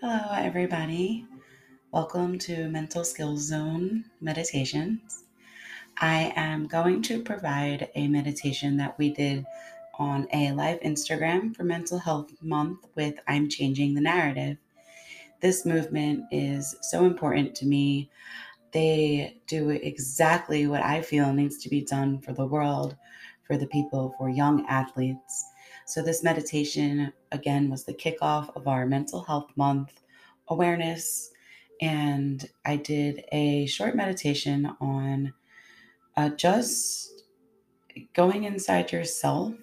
Hello, everybody. Welcome to Mental Skills Zone Meditations. I am going to provide a meditation that we did on a live Instagram for Mental Health Month with I'm Changing the Narrative. This movement is so important to me. They do exactly what I feel needs to be done for the world, for the people, for young athletes. So, this meditation again was the kickoff of our Mental Health Month awareness. And I did a short meditation on uh, just going inside yourself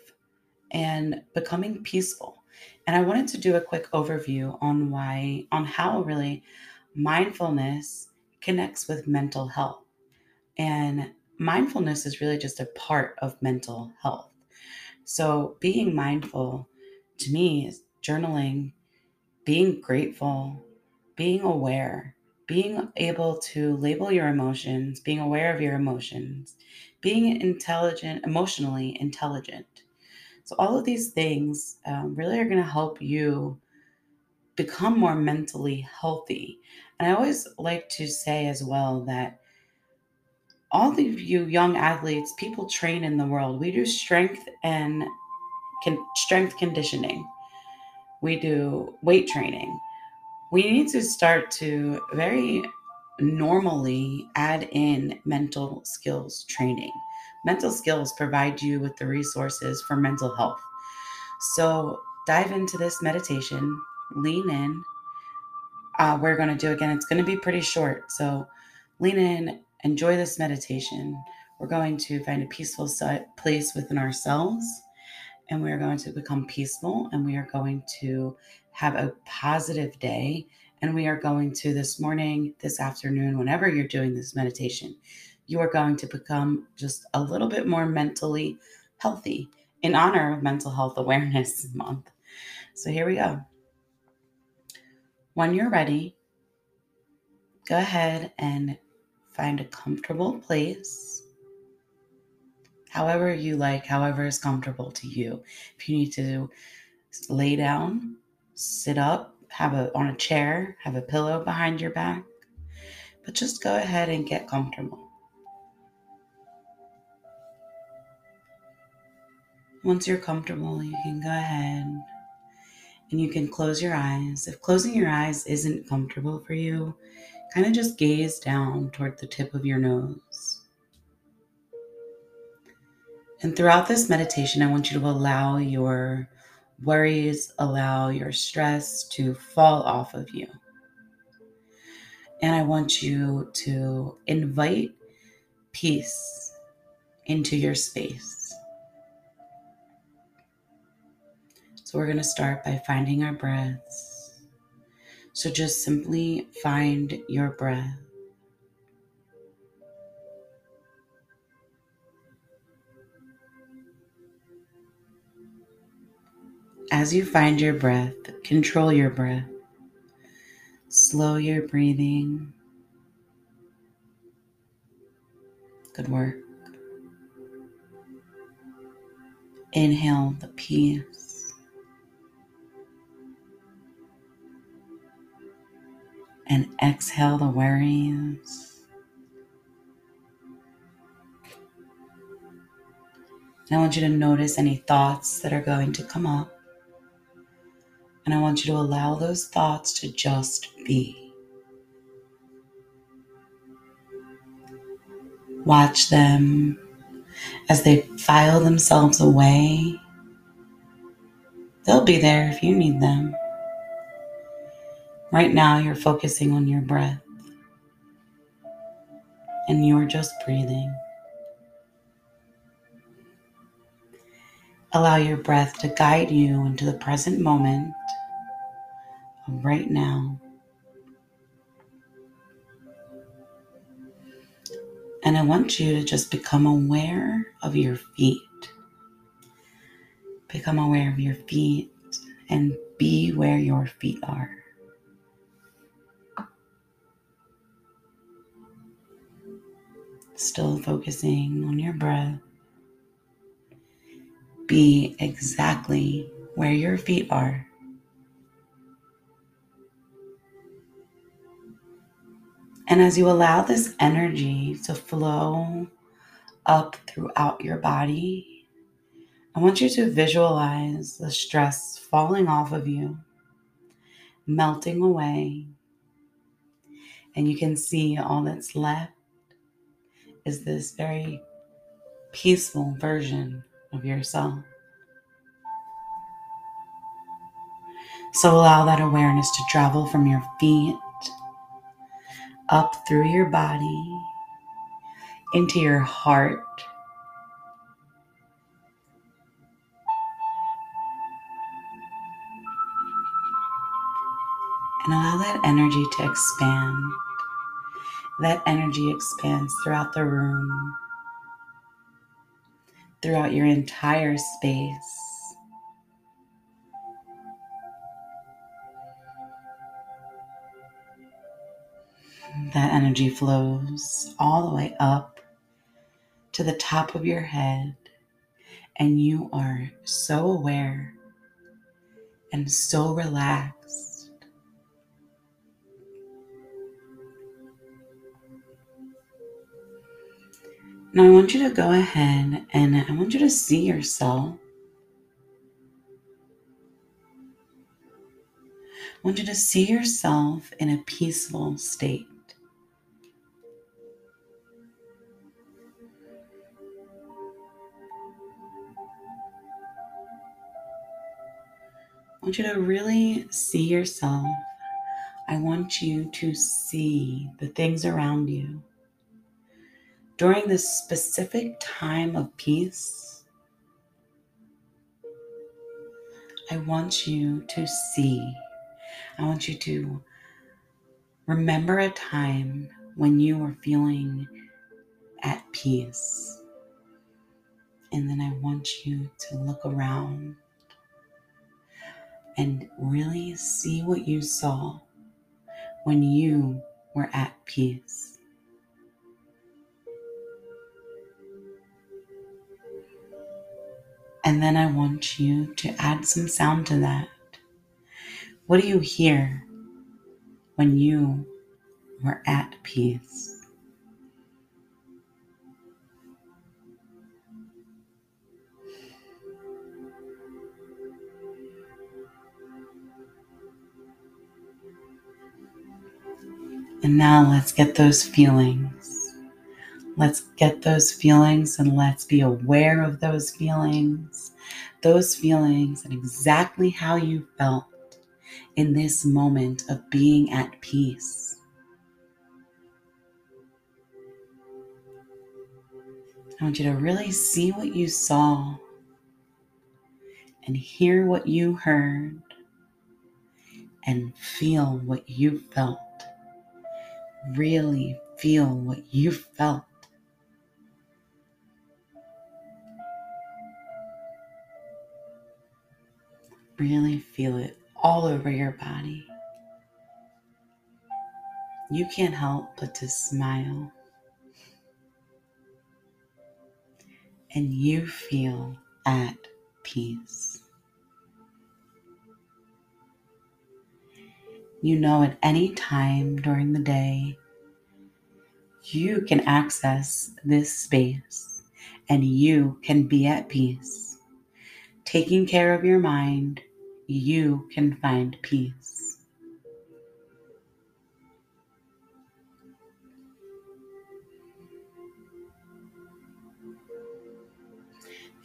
and becoming peaceful. And I wanted to do a quick overview on why, on how really mindfulness connects with mental health. And mindfulness is really just a part of mental health. So, being mindful to me is journaling, being grateful, being aware, being able to label your emotions, being aware of your emotions, being intelligent, emotionally intelligent. So, all of these things um, really are going to help you become more mentally healthy. And I always like to say as well that all of you young athletes, people train in the world. We do strength and can strength conditioning. We do weight training. We need to start to very normally add in mental skills training. Mental skills provide you with the resources for mental health. So dive into this meditation, lean in. Uh, we're going to do again, it's going to be pretty short. So lean in, enjoy this meditation. We're going to find a peaceful place within ourselves and we are going to become peaceful and we are going to have a positive day. And we are going to this morning, this afternoon, whenever you're doing this meditation, you are going to become just a little bit more mentally healthy in honor of Mental Health Awareness Month. So here we go. When you're ready, go ahead and find a comfortable place. However, you like, however is comfortable to you. If you need to lay down, sit up, have a on a chair, have a pillow behind your back, but just go ahead and get comfortable. Once you're comfortable, you can go ahead and you can close your eyes. If closing your eyes isn't comfortable for you, kind of just gaze down toward the tip of your nose. And throughout this meditation, I want you to allow your worries, allow your stress to fall off of you. And I want you to invite peace into your space. So we're going to start by finding our breaths. So just simply find your breath. As you find your breath, control your breath. Slow your breathing. Good work. Inhale the peace. And exhale the worries. And I want you to notice any thoughts that are going to come up. And I want you to allow those thoughts to just be. Watch them as they file themselves away. They'll be there if you need them. Right now, you're focusing on your breath and you're just breathing. Allow your breath to guide you into the present moment right now. And I want you to just become aware of your feet. Become aware of your feet and be where your feet are. Still focusing on your breath. Be exactly where your feet are. And as you allow this energy to flow up throughout your body, I want you to visualize the stress falling off of you, melting away, and you can see all that's left is this very peaceful version of yourself. So allow that awareness to travel from your feet up through your body into your heart. And allow that energy to expand. That energy expands throughout the room, throughout your entire space. That energy flows all the way up to the top of your head, and you are so aware and so relaxed. Now, I want you to go ahead and I want you to see yourself. I want you to see yourself in a peaceful state. I want you to really see yourself. I want you to see the things around you. During this specific time of peace, I want you to see. I want you to remember a time when you were feeling at peace. And then I want you to look around and really see what you saw when you were at peace. And then I want you to add some sound to that. What do you hear when you were at peace? And now let's get those feelings. Let's get those feelings and let's be aware of those feelings. Those feelings and exactly how you felt in this moment of being at peace. I want you to really see what you saw and hear what you heard and feel what you felt really feel what you felt. Really feel it all over your body. You can't help but to smile. And you feel at peace. you know at any time during the day, you can access this space and you can be at peace. Taking care of your mind, you can find peace.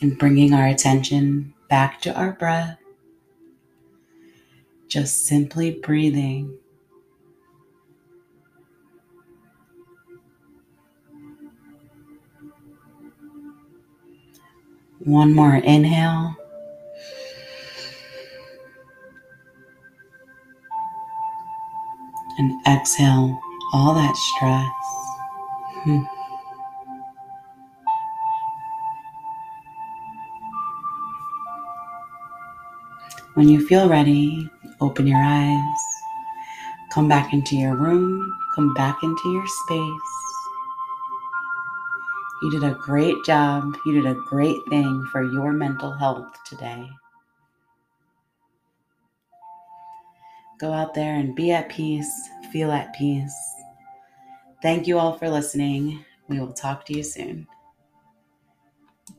And bringing our attention back to our breath just simply breathing. One more inhale. And exhale all that stress. Hmm. When you feel ready, Open your eyes. Come back into your room. Come back into your space. You did a great job. You did a great thing for your mental health today. Go out there and be at peace, feel at peace, Thank you all for listening. We will talk to you soon.